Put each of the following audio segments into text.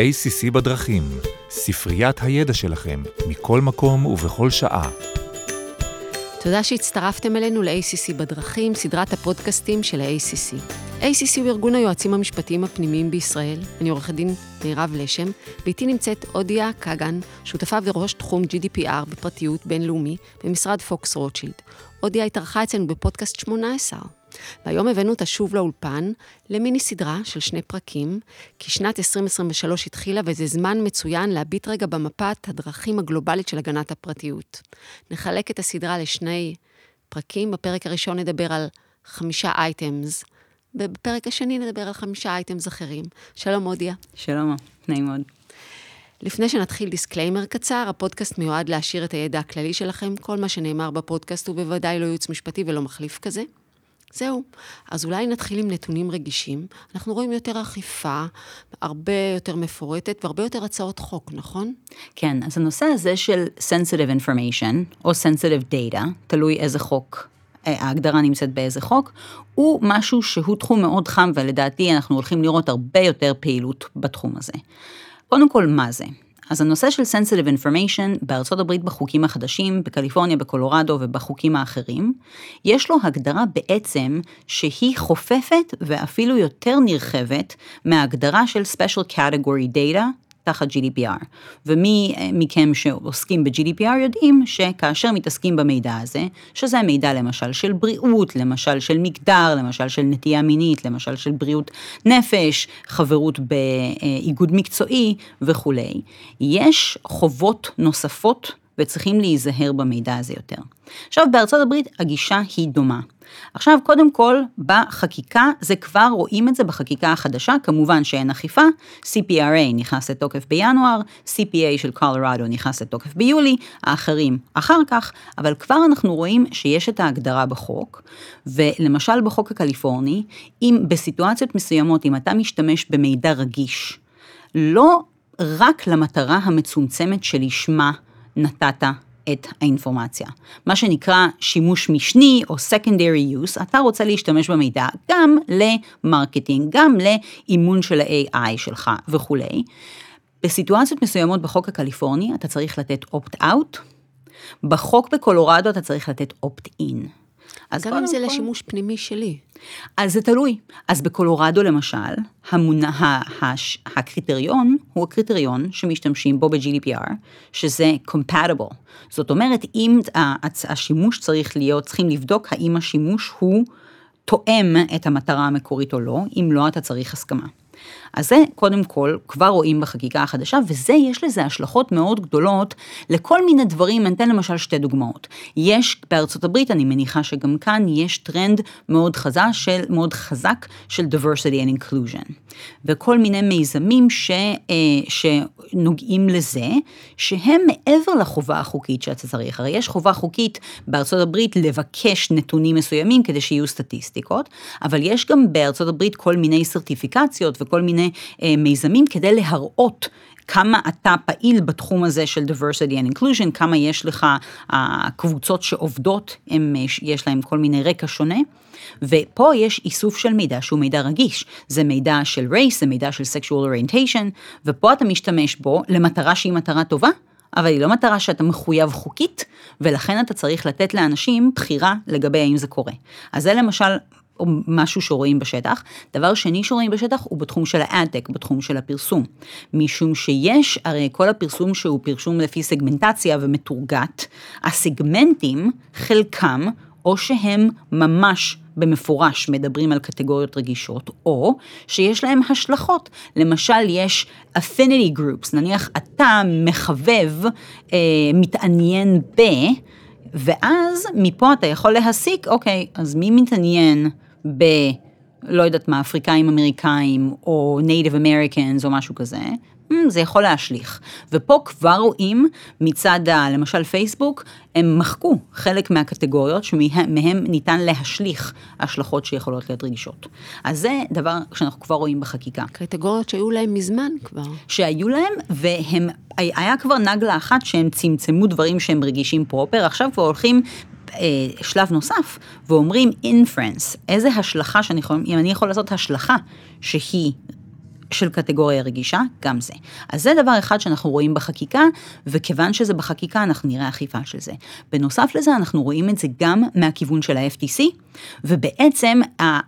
ACC בדרכים, ספריית הידע שלכם, מכל מקום ובכל שעה. תודה שהצטרפתם אלינו ל-ACC בדרכים, סדרת הפודקאסטים של ה-ACC. ACC הוא ארגון היועצים המשפטיים הפנימיים בישראל. אני עורכת דין מירב לשם, ואיתי נמצאת אודיה קגן, שותפה וראש תחום GDPR בפרטיות בינלאומי במשרד פוקס רוטשילד. אודיה התארחה אצלנו בפודקאסט 18. והיום הבאנו אותה שוב לאולפן, למיני סדרה של שני פרקים, כי שנת 2023 התחילה וזה זמן מצוין להביט רגע במפת הדרכים הגלובלית של הגנת הפרטיות. נחלק את הסדרה לשני פרקים, בפרק הראשון נדבר על חמישה items, ובפרק השני נדבר על חמישה items אחרים. שלום אודיה. שלום, נעים מאוד. לפני שנתחיל disclaimer קצר, הפודקאסט מיועד להעשיר את הידע הכללי שלכם. כל מה שנאמר בפודקאסט הוא בוודאי לא ייעוץ משפטי ולא מחליף כזה. זהו. אז אולי נתחיל עם נתונים רגישים. אנחנו רואים יותר אכיפה, הרבה יותר מפורטת והרבה יותר הצעות חוק, נכון? כן, אז הנושא הזה של sensitive information, או sensitive data, תלוי איזה חוק אה, ההגדרה נמצאת באיזה חוק, הוא משהו שהוא תחום מאוד חם, ולדעתי אנחנו הולכים לראות הרבה יותר פעילות בתחום הזה. קודם כל, מה זה? אז הנושא של Sensitive Information בארצות הברית בחוקים החדשים, בקליפורניה, בקולורדו ובחוקים האחרים, יש לו הגדרה בעצם שהיא חופפת ואפילו יותר נרחבת מההגדרה של Special Category Data תחת GDPR. ומי אה, מכם שעוסקים ב-GDPR יודעים שכאשר מתעסקים במידע הזה, שזה מידע למשל של בריאות, למשל של מגדר, למשל של נטייה מינית, למשל של בריאות נפש, חברות באיגוד מקצועי וכולי, יש חובות נוספות וצריכים להיזהר במידע הזה יותר. עכשיו, בארצות הברית הגישה היא דומה. עכשיו, קודם כל, בחקיקה, זה כבר רואים את זה בחקיקה החדשה, כמובן שאין אכיפה, CPRA נכנס לתוקף בינואר, CPA של קולורדו נכנס לתוקף ביולי, האחרים אחר כך, אבל כבר אנחנו רואים שיש את ההגדרה בחוק, ולמשל בחוק הקליפורני, אם בסיטואציות מסוימות, אם אתה משתמש במידע רגיש, לא רק למטרה המצומצמת שלשמה נתת את האינפורמציה. מה שנקרא שימוש משני או secondary use, אתה רוצה להשתמש במידע גם ל marketing, גם לאימון של ה-AI שלך וכולי. בסיטואציות מסוימות בחוק הקליפורני אתה צריך לתת opt-out, בחוק בקולורדו אתה צריך לתת opt-in. אז גם אם זה כל... לשימוש פנימי שלי. אז זה תלוי. אז בקולורדו למשל, המונה, הש, הקריטריון הוא הקריטריון שמשתמשים בו ב-GDPR, שזה compatible. זאת אומרת, אם השימוש צריך להיות, צריכים לבדוק האם השימוש הוא תואם את המטרה המקורית או לא, אם לא אתה צריך הסכמה. אז זה קודם כל כבר רואים בחקיקה החדשה, וזה יש לזה השלכות מאוד גדולות לכל מיני דברים, אני אתן למשל שתי דוגמאות. יש בארצות הברית, אני מניחה שגם כאן יש טרנד מאוד חזק של, מאוד חזק של diversity and inclusion. וכל מיני מיזמים ש, אה, שנוגעים לזה, שהם מעבר לחובה החוקית שאתה צריך. הרי יש חובה חוקית בארצות הברית לבקש נתונים מסוימים כדי שיהיו סטטיסטיקות, אבל יש גם בארצות הברית כל מיני סרטיפיקציות וכל מיני אה, מיזמים כדי להראות כמה אתה פעיל בתחום הזה של diversity and inclusion, כמה יש לך הקבוצות שעובדות, הם, יש להם כל מיני רקע שונה. ופה יש איסוף של מידע שהוא מידע רגיש, זה מידע של רייס, זה מידע של sexual orientation, ופה אתה משתמש בו למטרה שהיא מטרה טובה, אבל היא לא מטרה שאתה מחויב חוקית, ולכן אתה צריך לתת לאנשים בחירה לגבי האם זה קורה. אז זה למשל או משהו שרואים בשטח. דבר שני שרואים בשטח הוא בתחום של האדטק, בתחום של הפרסום. משום שיש, הרי כל הפרסום שהוא פרסום לפי סגמנטציה ומתורגת, הסגמנטים, חלקם, או שהם ממש במפורש מדברים על קטגוריות רגישות, או שיש להם השלכות. למשל, יש affinity groups, נניח אתה מחבב, אה, מתעניין ב... ואז מפה אתה יכול להסיק, אוקיי, אז מי מתעניין ב... לא יודעת מה, אפריקאים אמריקאים, או Native Americans, או משהו כזה, hmm, זה יכול להשליך. ופה כבר רואים מצד, ה, למשל פייסבוק, הם מחקו חלק מהקטגוריות שמהם ניתן להשליך השלכות שיכולות להיות רגישות. אז זה דבר שאנחנו כבר רואים בחקיקה. קטגוריות שהיו להם מזמן כבר. שהיו להם, והם, היה כבר נגלה אחת שהם צמצמו דברים שהם רגישים proper, עכשיו כבר הולכים שלב נוסף, ואומרים inference, איזה השלכה שאני יכול, אם אני יכול לעשות השלכה שהיא של קטגוריה רגישה, גם זה. אז זה דבר אחד שאנחנו רואים בחקיקה, וכיוון שזה בחקיקה, אנחנו נראה אכיפה של זה. בנוסף לזה, אנחנו רואים את זה גם מהכיוון של ה-FTC, ובעצם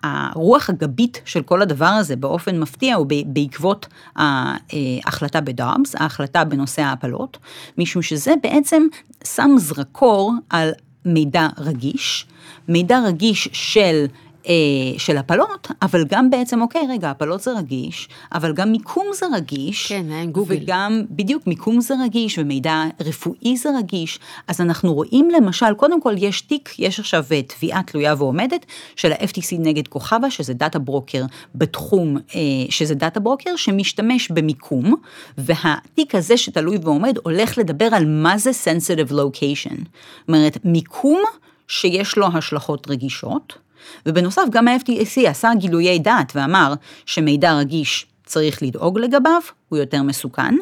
הרוח הגבית של כל הדבר הזה באופן מפתיע הוא בעקבות ההחלטה בדאבס, ההחלטה בנושא ההפלות, משום שזה בעצם שם זרקור על מידע רגיש, מידע רגיש של אה, של הפלות, אבל גם בעצם, אוקיי, רגע, הפלות זה רגיש, אבל גם מיקום זה רגיש. כן, עם גוגל. וגם, בדיוק, מיקום זה רגיש, ומידע רפואי זה רגיש. אז אנחנו רואים למשל, קודם כל יש תיק, יש עכשיו אה, תביעה תלויה ועומדת של ה-FTC נגד Kochava, שזה data broker בתחום, אה, שזה data broker שמשתמש במיקום, והתיק הזה שתלוי ועומד הולך לדבר על מה זה sensitive location. זאת אומרת, מיקום שיש לו השלכות רגישות. ובנוסף גם ה-FTC עשה גילויי דעת ואמר שמידע רגיש צריך לדאוג לגביו, הוא יותר מסוכן,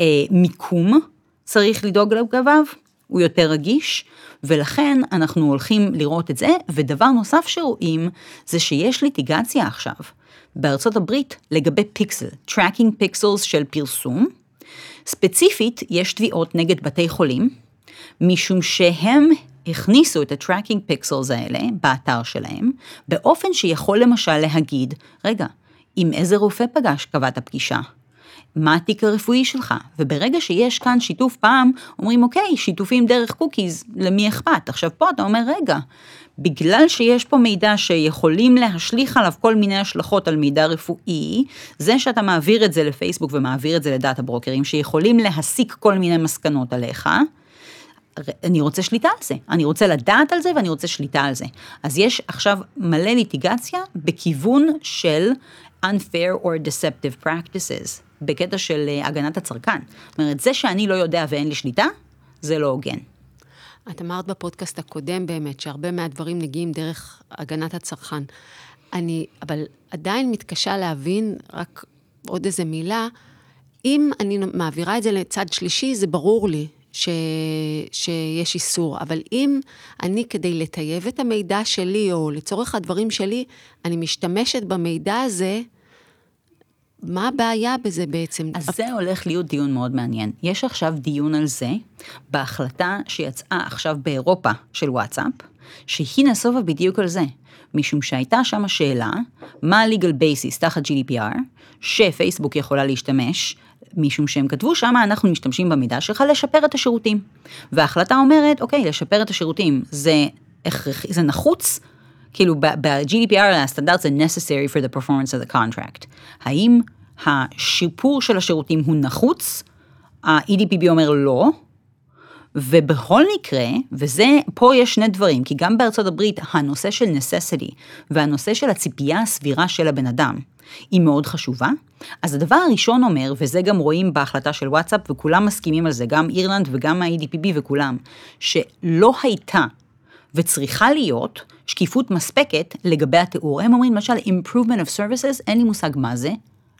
אה, מיקום צריך לדאוג לגביו, הוא יותר רגיש, ולכן אנחנו הולכים לראות את זה, ודבר נוסף שרואים זה שיש ליטיגציה עכשיו בארצות הברית לגבי פיקסל, tracking pixels של פרסום. ספציפית, יש תביעות נגד בתי חולים, משום שהם הכניסו את ה-tracking pixels האלה באתר שלהם, באופן שיכול למשל להגיד, רגע, עם איזה רופא פגש קבעת פגישה? מה התיק הרפואי שלך? וברגע שיש כאן שיתוף פעם, אומרים, אוקיי, שיתופים דרך cookies, למי אכפת? עכשיו פה אתה אומר, רגע, בגלל שיש פה מידע שיכולים להשליך עליו כל מיני השלכות על מידע רפואי, זה שאתה מעביר את זה לפייסבוק ומעביר את זה לדאטה ברוקרים, שיכולים להסיק כל מיני מסקנות עליך, אני רוצה שליטה על זה, אני רוצה לדעת על זה ואני רוצה שליטה על זה. אז יש עכשיו מלא ליטיגציה בכיוון של unfair or deceptive practices, בקטע של אה, הגנת הצרכן. זאת אומרת, זה שאני לא יודע ואין לי שליטה, זה לא הוגן. את אמרת בפודקאסט הקודם באמת, שהרבה מהדברים נגיעים דרך הגנת הצרכן. אני, אבל עדיין מתקשה להבין, רק עוד איזה מילה, אם אני מעבירה את זה לצד שלישי, זה ברור לי ש, שיש איסור, אבל אם אני, כדי לטייב את המידע שלי, או לצורך הדברים שלי, אני משתמשת במידע הזה, מה הבעיה בזה בעצם? אז זה הולך להיות דיון מאוד מעניין. יש עכשיו דיון על זה בהחלטה שיצאה עכשיו באירופה של וואטסאפ, שהיא נסובה בדיוק על זה. משום שהייתה שם השאלה, מה ה-legal basis תחת GDPR, שפייסבוק יכולה להשתמש משום שהם כתבו שם, אנחנו משתמשים במידע שלך לשפר את השירותים. וההחלטה אומרת, אוקיי, לשפר את השירותים זה הכרחי, זה נחוץ, כאילו ב-GDPR הסטנדרט זה necessary for the performance of the contract. האם השיפור של השירותים הוא נחוץ? ה-EDPB אומר לא, ובכל מקרה, וזה, פה יש שני דברים, כי גם בארצות הברית הנושא של necessity והנושא של הציפייה הסבירה של הבן אדם היא מאוד חשובה. אז הדבר הראשון אומר, וזה גם רואים בהחלטה של וואטסאפ, וכולם מסכימים על זה, גם אירלנד וגם ה-EDPB וכולם, שלא הייתה וצריכה להיות שקיפות מספקת לגבי התיאור. הם אומרים למשל improvement of services, אין לי מושג מה זה,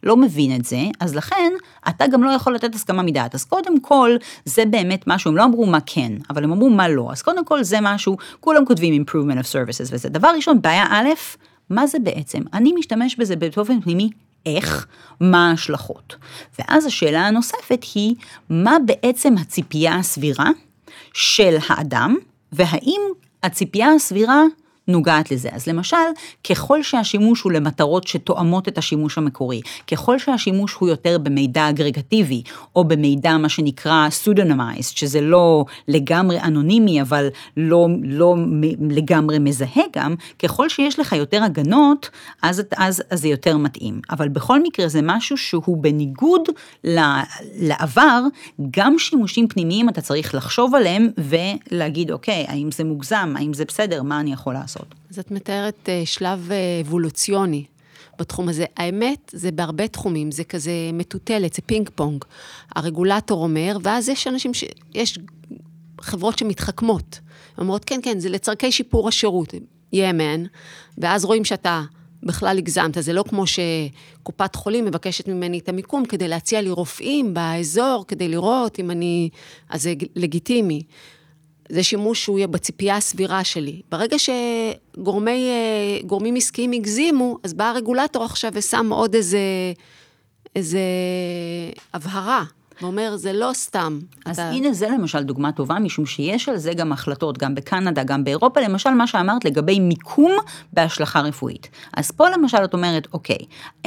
לא מבין את זה, אז לכן אתה גם לא יכול לתת הסכמה מדעת. אז קודם כל, זה באמת משהו, הם לא אמרו מה כן, אבל הם אמרו מה לא. אז קודם כל זה משהו, כולם כותבים improvement of services וזה. דבר ראשון, בעיה א', מה זה בעצם? אני משתמש בזה באופן פנימי איך, מה ההשלכות. ואז השאלה הנוספת היא, מה בעצם הציפייה הסבירה של האדם, והאם הציפייה הסבירה נוגעת לזה. אז למשל, ככל שהשימוש הוא למטרות שתואמות את השימוש המקורי, ככל שהשימוש הוא יותר במידע אגרגטיבי, או במידע מה שנקרא pseudonymized, שזה לא לגמרי אנונימי, אבל לא, לא לגמרי מזהה גם, ככל שיש לך יותר הגנות, אז, אז, אז זה יותר מתאים. אבל בכל מקרה זה משהו שהוא בניגוד לעבר, גם שימושים פנימיים אתה צריך לחשוב עליהם ולהגיד, אוקיי, האם זה מוגזם, האם זה בסדר, מה אני יכול לעשות. לעשות. אז את מתארת uh, שלב uh, אבולוציוני בתחום הזה. האמת, זה בהרבה תחומים, זה כזה מטוטלת, זה פינג פונג. הרגולטור אומר, ואז יש אנשים, ש... יש חברות שמתחכמות. אומרות, כן, כן, זה לצורכי שיפור השירות, יאמן, ואז רואים שאתה בכלל הגזמת, זה לא כמו שקופת חולים מבקשת ממני את המיקום כדי להציע לי רופאים באזור, כדי לראות אם אני... אז זה לגיטימי. זה שימוש שהוא יהיה בציפייה הסבירה שלי. ברגע שגורמים עסקיים הגזימו, אז בא הרגולטור עכשיו ושם עוד איזה איזה הבהרה. ואומר, זה לא סתם. אז אתה... הנה זה למשל דוגמה טובה, משום שיש על זה גם החלטות, גם בקנדה, גם באירופה, למשל מה שאמרת לגבי מיקום בהשלכה רפואית. אז פה למשל את אומרת, אוקיי,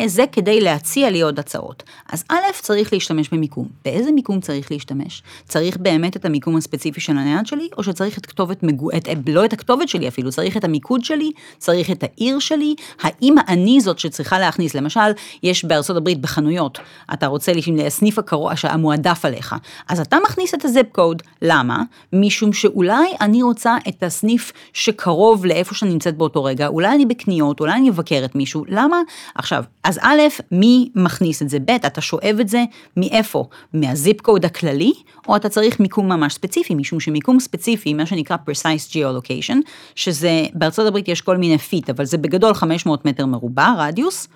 זה כדי להציע לי עוד הצעות. אז א', צריך להשתמש במיקום. באיזה מיקום צריך להשתמש? צריך באמת את המיקום הספציפי של הנייד שלי, או שצריך את כתובת, מגו... את... לא את הכתובת שלי אפילו, צריך את המיקוד שלי, צריך את העיר שלי, האם אני זאת שצריכה להכניס, למשל, יש בארצות הברית בחנויות, אתה רוצה לסניף הקרוב, המועדף עליך. אז אתה מכניס את הזיפ קוד, למה? משום שאולי אני רוצה את הסניף שקרוב לאיפה שאני נמצאת באותו רגע, אולי אני בקניות, אולי אני אבקר את מישהו, למה? עכשיו, אז א', מי מכניס את זה? ב', אתה שואב את זה מאיפה? מהזיפ קוד הכללי, או אתה צריך מיקום ממש ספציפי, משום שמיקום ספציפי, מה שנקרא precise geolocation, שזה, בארצות הברית יש כל מיני feet, אבל זה בגדול 500 מטר מרובע, רדיוס.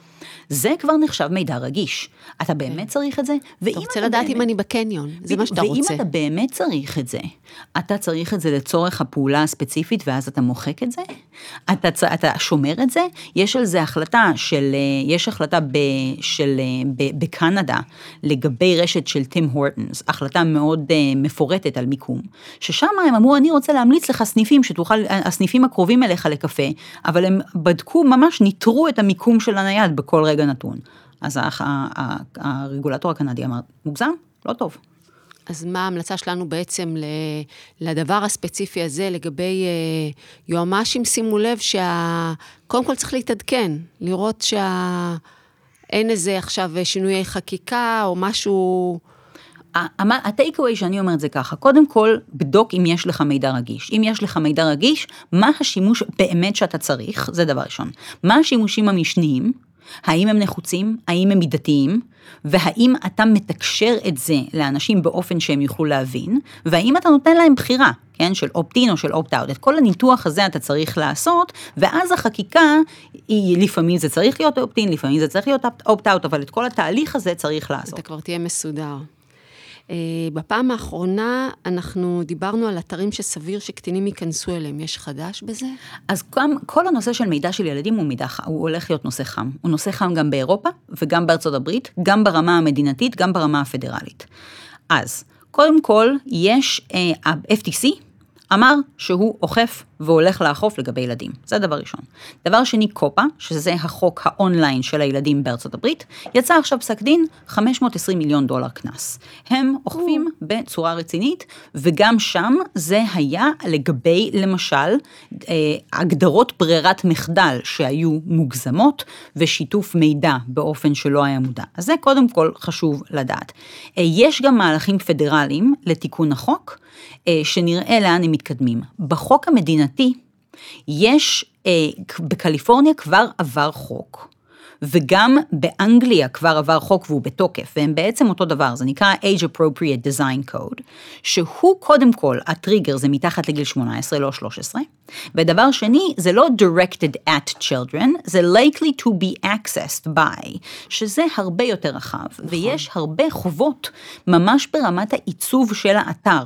זה כבר נחשב מידע רגיש. אתה באמת צריך את זה? אתה רוצה לדעת באמת... אם אני בקניון, זה מה שאתה רוצה. ואם אתה באמת צריך את זה, אתה צריך את זה לצורך הפעולה הספציפית ואז אתה מוחק את זה? אתה, צ... אתה שומר את זה? יש על זה החלטה של, אה, יש החלטה ב, של, אה, ב, בקנדה לגבי רשת של Tim Hortons, החלטה מאוד uh, מפורטת על מיקום, ששם הם אמרו, אני רוצה להמליץ לך סניפים שתוכל, הסניפים הקרובים אליך לקפה, אבל הם בדקו, ממש ניטרו את המיקום של הנייד בכל רגע נתון. אז הרגולטור הקנדי אמר, מוגזם? לא טוב. אז מה ההמלצה שלנו בעצם לדבר הספציפי הזה לגבי אה, יועמ"שים? שימו לב שקודם כל צריך להתעדכן, לראות שאין איזה עכשיו שינויי חקיקה או משהו... הטייק אווי שאני אומרת זה ככה, קודם כל, בדוק אם יש לך מידע רגיש. אם יש לך מידע רגיש, מה השימוש באמת שאתה צריך, זה דבר ראשון. מה השימושים המשניים, האם הם נחוצים, האם הם מידתיים, והאם אתה מתקשר את זה לאנשים באופן שהם יוכלו להבין, והאם אתה נותן להם בחירה, כן, של אופט-אין או של אופט-אאוט. את כל הניתוח הזה אתה צריך לעשות, ואז החקיקה, היא, לפעמים זה צריך להיות אופט-אין, לפעמים זה צריך להיות אופט-אאוט, אבל את כל התהליך הזה צריך לעשות. אתה כבר תהיה מסודר. Uh, בפעם האחרונה אנחנו דיברנו על אתרים שסביר שקטינים ייכנסו אליהם, יש חדש בזה? אז גם כל הנושא של מידע של ילדים הוא מידע, הוא הולך להיות נושא חם. הוא נושא חם גם באירופה וגם בארצות הברית, גם ברמה המדינתית, גם ברמה הפדרלית. אז, קודם כל, יש, uh, ה-FTC אמר שהוא אוכף והולך לאכוף לגבי ילדים. זה דבר ראשון. דבר שני, קופה, שזה החוק האונליין של הילדים בארצות הברית, יצא עכשיו פסק דין 520 מיליון דולר קנס. הם אוכפים בצורה רצינית, וגם שם זה היה לגבי, למשל, אה, הגדרות ברירת מחדל שהיו מוגזמות, ושיתוף מידע באופן שלא היה מודע. אז זה קודם כל חשוב לדעת. אה, יש גם מהלכים פדרליים לתיקון החוק, שנראה לאן הם מתקדמים. בחוק המדינתי, יש, אה, בקליפורניה כבר עבר חוק, וגם באנגליה כבר עבר חוק והוא בתוקף, והם בעצם אותו דבר, זה נקרא Age Appropriate Design Code, שהוא קודם כל, הטריגר זה מתחת לגיל 18, לא 13, ודבר שני, זה לא directed at children, זה likely to be accessed by, שזה הרבה יותר רחב, נכון. ויש הרבה חובות ממש ברמת העיצוב של האתר,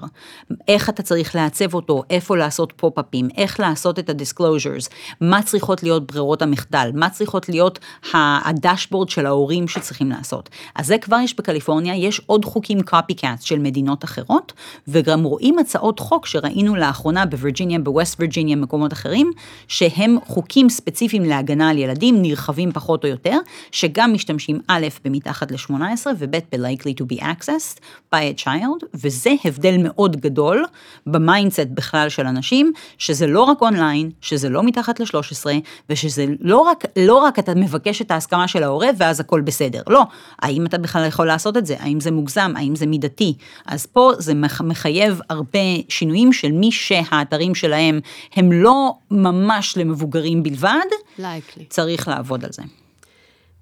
איך אתה צריך לעצב אותו, איפה לעשות פופ-אפים, איך לעשות את ה-disclosures, מה צריכות להיות ברירות המחדל, מה צריכות להיות הדשבורד של ההורים שצריכים לעשות. אז זה כבר יש בקליפורניה, יש עוד חוקים copycats של מדינות אחרות, וגם רואים הצעות חוק שראינו לאחרונה בווירג'יניה, בווסט וירג'יניה, מקומות אחרים, שהם חוקים ספציפיים להגנה על ילדים, נרחבים פחות או יותר, שגם משתמשים א', במתחת ל-18, וב', ב-likely to be accessed by a child, וזה הבדל מאוד גדול ב mindset בכלל של אנשים, שזה לא רק אונליין, שזה לא מתחת ל-13, ושזה לא רק, לא רק אתה מבקש את ההסכמה של ההורה ואז הכל בסדר. לא, האם אתה בכלל יכול לעשות את זה? האם זה מוגזם? האם זה מידתי? אז פה זה מחייב הרבה שינויים של מי שהאתרים שלהם הם לא ממש למבוגרים בלבד, Likely. צריך לעבוד על זה.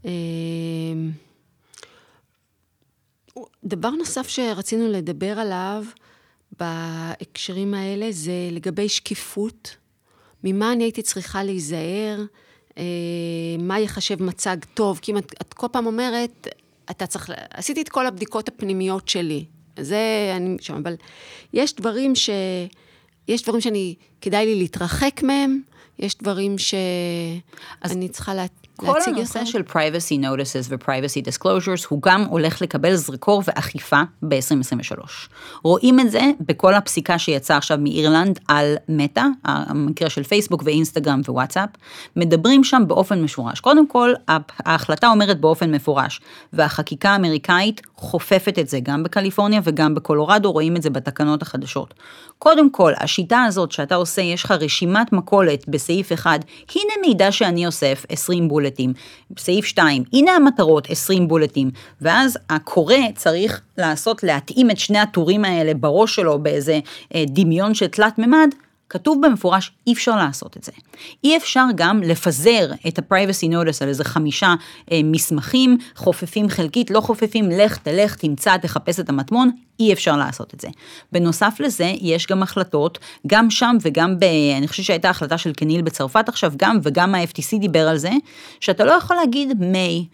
אמ, דבר נוסף שרצינו לדבר עליו בהקשרים האלה זה לגבי שקיפות. ממה אני הייתי צריכה להיזהר? אה, מה יחשב מצג טוב? כי אם את, את כל פעם אומרת, אתה צריך, עשיתי את כל הבדיקות הפנימיות שלי. זה אני שם, אבל יש דברים ש... יש דברים שאני, כדאי לי להתרחק מהם, יש דברים שאני צריכה לה, כל הנושא יותר? של privacy notices ו-privacy disclosures הוא גם הולך לקבל זרקור ואכיפה ב-2023. רואים את זה בכל הפסיקה שיצאה עכשיו מאירלנד על מטא, המקרה של פייסבוק ואינסטגרם ווואטסאפ, מדברים שם באופן משורש. קודם כל, ההחלטה אומרת באופן מפורש, והחקיקה האמריקאית חופפת את זה גם בקליפורניה וגם בקולורדו, רואים את זה בתקנות החדשות. קודם כל, השיטה הזאת שאתה עושה, יש לך רשימת מכולת בסעיף 1, הנה מידע שאני אוסף, 20 בולטים. סעיף 2, הנה המטרות, 20 בולטים. ואז הקורא צריך לעשות, להתאים את שני הטורים האלה בראש שלו באיזה אה, דמיון של תלת מימד. כתוב במפורש, אי אפשר לעשות את זה. אי אפשר גם לפזר את ה-privacy notice על איזה חמישה אה, מסמכים, חופפים חלקית, לא חופפים, לך, תלך, תמצא, תחפש את המטמון, אי אפשר לעשות את זה. בנוסף לזה, יש גם החלטות, גם שם וגם ב... אני חושבת שהייתה החלטה של קניל בצרפת עכשיו, גם וגם ה-FTC דיבר על זה, שאתה לא יכול להגיד מי.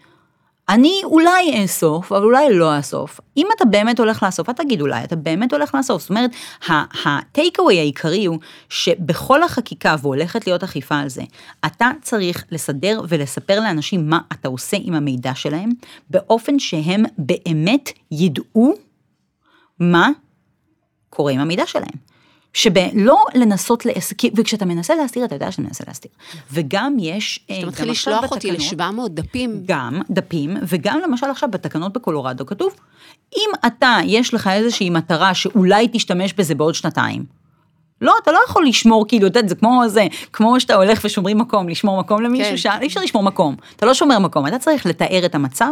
אני אולי אאסוף, אבל אולי לא אאסוף. אם אתה באמת הולך לאסוף, אל תגיד אולי, אתה באמת הולך לאסוף. זאת אומרת, ה-take away העיקרי הוא שבכל החקיקה, והולכת להיות אכיפה על זה, אתה צריך לסדר ולספר לאנשים מה אתה עושה עם המידע שלהם, באופן שהם באמת ידעו מה קורה עם המידע שלהם. שלא לנסות, להס... וכשאתה מנסה להסתיר, אתה יודע שאתה מנסה להסתיר. וגם יש... אה, אתה מתחיל לשלוח אותי בתקנות- ל-700 דפים. גם דפים, וגם למשל עכשיו בתקנות בקולורדו כתוב, אם אתה, יש לך איזושהי מטרה שאולי תשתמש בזה בעוד שנתיים, לא, אתה לא יכול לשמור, כאילו, אתה יודע, זה כמו זה, כמו שאתה הולך ושומרים מקום, לשמור מקום למישהו, כן. כן. אי אפשר לשמור מקום, אתה לא שומר מקום, אתה צריך לתאר את המצב,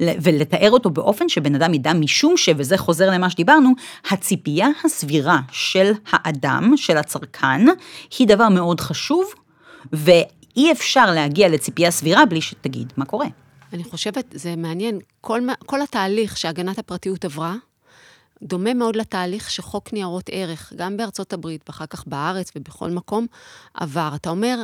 ולתאר אותו באופן שבן אדם ידע, משום ש, וזה חוזר למה שדיברנו, הציפייה הסבירה של האדם, של הצרכן, היא דבר מאוד חשוב, ואי אפשר להגיע לציפייה סבירה בלי שתגיד מה קורה. אני חושבת, זה מעניין, כל, כל התהליך שהגנת הפרטיות עברה, דומה מאוד לתהליך שחוק ניירות ערך, גם בארצות הברית ואחר כך בארץ ובכל מקום, עבר. אתה אומר,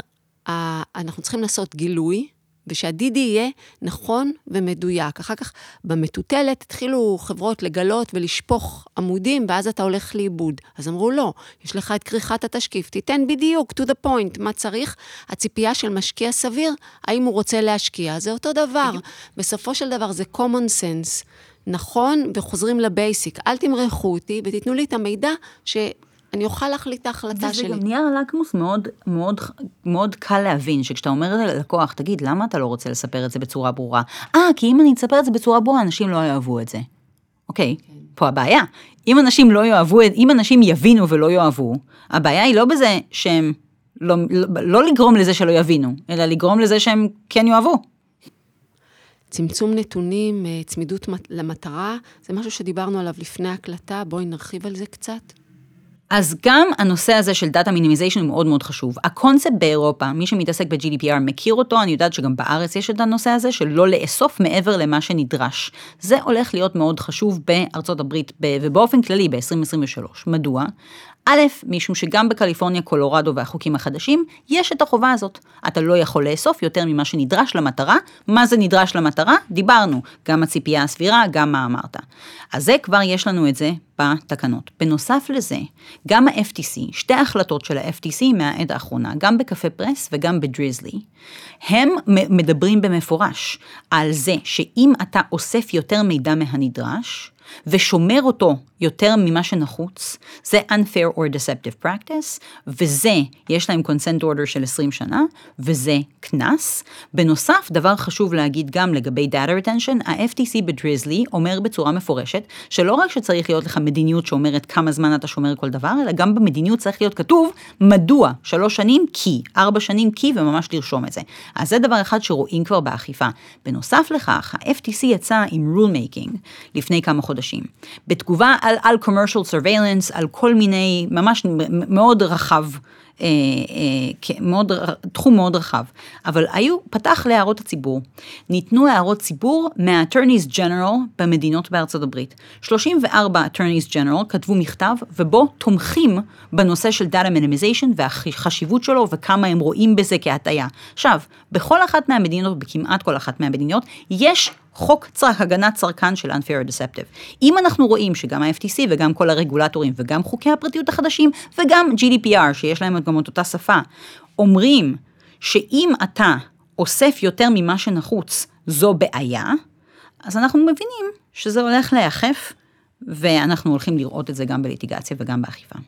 "ה- אנחנו צריכים לעשות גילוי, ושהדידי יהיה נכון ומדויק. אחר כך במטוטלת התחילו חברות לגלות ולשפוך עמודים, ואז אתה הולך לאיבוד. אז אמרו, לא, יש לך את כריכת התשקיף, תיתן בדיוק, to the point, מה צריך. הציפייה של משקיע סביר, האם הוא רוצה להשקיע, זה אותו דבר. בסופו של דבר זה common sense. נכון, וחוזרים לבייסיק. אל תמרחו אותי ותיתנו לי את המידע שאני אוכל להחליט את ההחלטה וזה שלי. גם נייר לקמוס מאוד, מאוד, מאוד קל להבין, שכשאתה אומר ללקוח, תגיד, למה אתה לא רוצה לספר את זה בצורה ברורה? אה, כי אם אני אספר את זה בצורה ברורה, אנשים לא יאהבו את זה. אוקיי, פה הבעיה. אם אנשים לא יאהבו, אם אנשים יבינו ולא יאהבו, הבעיה היא לא בזה שהם, לא, לא, לא לגרום לזה שלא יבינו, אלא לגרום לזה שהם כן יאהבו. צמצום נתונים, אה, צמידות למטרה, זה משהו שדיברנו עליו לפני ההקלטה, בואי נרחיב על זה קצת. אז גם הנושא הזה של data minimization הוא מאוד מאוד חשוב. הקונספט באירופה, מי שמתעסק ב-GDPR מכיר אותו, אני יודעת שגם בארץ יש את הנושא הזה של לא לאסוף מעבר למה שנדרש. זה הולך להיות מאוד חשוב בארצות הברית ובאופן כללי ב-2023. מדוע? א', משום שגם בקליפורניה, קולורדו והחוקים החדשים, יש את החובה הזאת. אתה לא יכול לאסוף יותר ממה שנדרש למטרה. מה זה נדרש למטרה? דיברנו. גם הציפייה הסבירה, גם מה אמרת. אז זה כבר יש לנו את זה בתקנות. בנוסף לזה, גם ה-FTC, שתי החלטות של ה-FTC מהעת האחרונה, גם בקפה פרס וגם בדריזלי, הם מדברים במפורש על זה שאם אתה אוסף יותר מידע מהנדרש, ושומר אותו יותר ממה שנחוץ, זה unfair or deceptive practice, וזה, יש להם consent order של 20 שנה, וזה קנס. בנוסף, דבר חשוב להגיד גם לגבי data retention, ה-FTC בדריזלי אומר בצורה מפורשת, שלא רק שצריך להיות לך מדיניות שאומרת כמה זמן אתה שומר כל דבר, אלא גם במדיניות צריך להיות כתוב מדוע, שלוש שנים כי, ארבע שנים כי, וממש לרשום את זה. אז זה דבר אחד שרואים כבר באכיפה. בנוסף לכך, ה-FTC יצא עם rule making לפני כמה חודשים. בתגובה על, על commercial surveillance, על כל מיני, ממש מאוד רחב. אה, אה, מאוד, תחום מאוד רחב, אבל היו, פתח להערות הציבור. ניתנו הערות ציבור מה-attorneys general במדינות בארצות הברית. 34 attorneys general כתבו מכתב ובו תומכים בנושא של data minimization והחשיבות שלו וכמה הם רואים בזה כהטעיה. עכשיו, בכל אחת מהמדינות, בכמעט כל אחת מהמדינות, יש חוק צר, הגנת צרכן של unfair deceptive. אם אנחנו רואים שגם ה-FTC וגם כל הרגולטורים וגם חוקי הפרטיות החדשים וגם GDPR, שיש להם גם את אותה שפה, אומרים שאם אתה אוסף יותר ממה שנחוץ, זו בעיה, אז אנחנו מבינים שזה הולך להיאכף, ואנחנו הולכים לראות את זה גם בליטיגציה וגם באכיפה.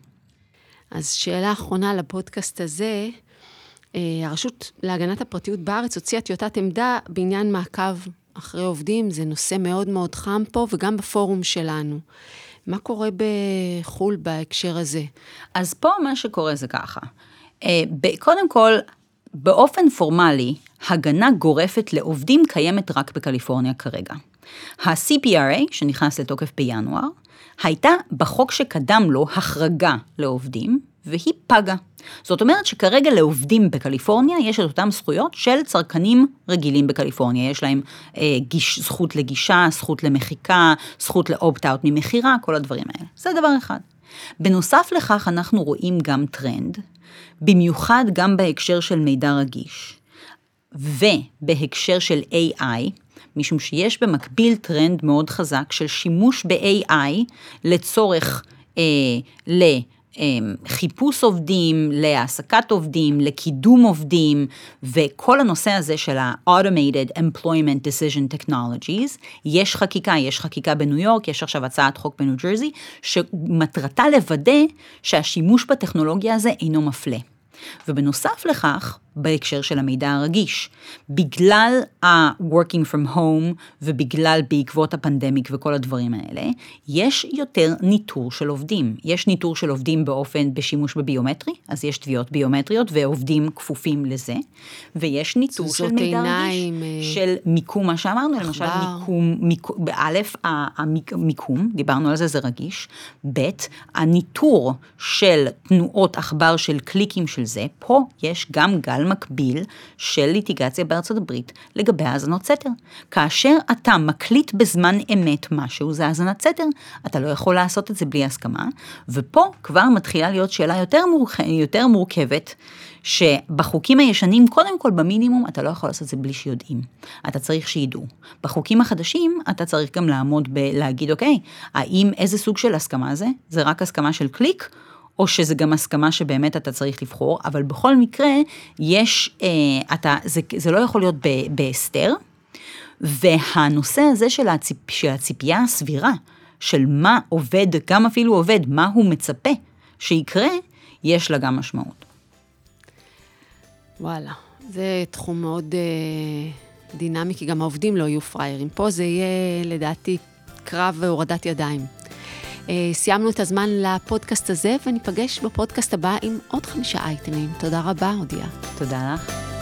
אז שאלה אחרונה לפודקאסט הזה, אה, הרשות להגנת הפרטיות בארץ הוציאה טיוטת עמדה בעניין מעקב אחרי עובדים, זה נושא מאוד מאוד חם פה וגם בפורום שלנו. מה קורה בחו"ל בהקשר הזה? אז פה מה שקורה זה ככה. אה, קודם כל, באופן פורמלי, הגנה גורפת לעובדים קיימת רק בקליפורניה כרגע. ה-CPRA, שנכנס לתוקף בינואר, הייתה בחוק שקדם לו החרגה לעובדים, והיא פגה. זאת אומרת שכרגע לעובדים בקליפורניה יש את אותן זכויות של צרכנים רגילים בקליפורניה. יש להם אה, גיש, זכות לגישה, זכות למחיקה, זכות ל opt-out ממכירה, כל הדברים האלה. זה דבר אחד. בנוסף לכך, אנחנו רואים גם טרנד, במיוחד גם בהקשר של מידע רגיש, ובהקשר של AI, משום שיש במקביל טרנד מאוד חזק של שימוש ב-AI לצורך, אה, לחיפוש עובדים, להעסקת עובדים, לקידום עובדים, וכל הנושא הזה של ה-Automated Employment Decision Technologies, יש חקיקה, יש חקיקה בניו יורק, יש עכשיו הצעת חוק בניו ג'רזי, שמטרתה לוודא שהשימוש בטכנולוגיה הזה אינו מפלה. ובנוסף לכך, בהקשר של המידע הרגיש, בגלל ה-working from home ובגלל בעקבות הפנדמיק וכל הדברים האלה, יש יותר ניטור של עובדים. יש ניטור של עובדים באופן, בשימוש בביומטרי, אז יש תביעות ביומטריות ועובדים כפופים לזה, ויש ניטור של מידע עיניים, רגיש, אה, של מיקום, מה שאמרנו, אחבר. למשל מיקום, מיקום, באלף, המיקום, דיברנו על זה, זה רגיש, ב', הניטור של תנועות עכבר של קליקים של זה, פה יש גם גל מקביל של ליטיגציה בארצות הברית לגבי האזנות סתר. כאשר אתה מקליט בזמן אמת משהו, זה האזנת סתר, אתה לא יכול לעשות את זה בלי הסכמה, ופה כבר מתחילה להיות שאלה יותר, מורכ... יותר מורכבת. שבחוקים הישנים, קודם כל במינימום, אתה לא יכול לעשות את זה בלי שיודעים. אתה צריך שידעו. בחוקים החדשים, אתה צריך גם לעמוד בלהגיד, אוקיי, האם איזה סוג של הסכמה זה? זה רק הסכמה של קליק, או שזה גם הסכמה שבאמת אתה צריך לבחור, אבל בכל מקרה, יש, אה, אתה, זה, זה לא יכול להיות בהסתר, והנושא הזה של, הציפ, של הציפייה הסבירה, של מה עובד, גם אפילו עובד, מה הוא מצפה שיקרה, יש לה גם משמעות. וואלה, זה תחום מאוד אה, דינמי, כי גם העובדים לא יהיו פראיירים. פה זה יהיה, לדעתי, קרב והורדת ידיים. אה, סיימנו את הזמן לפודקאסט הזה, וניפגש בפודקאסט הבא עם עוד חמישה אייטמים. תודה רבה, אודיה. תודה לך.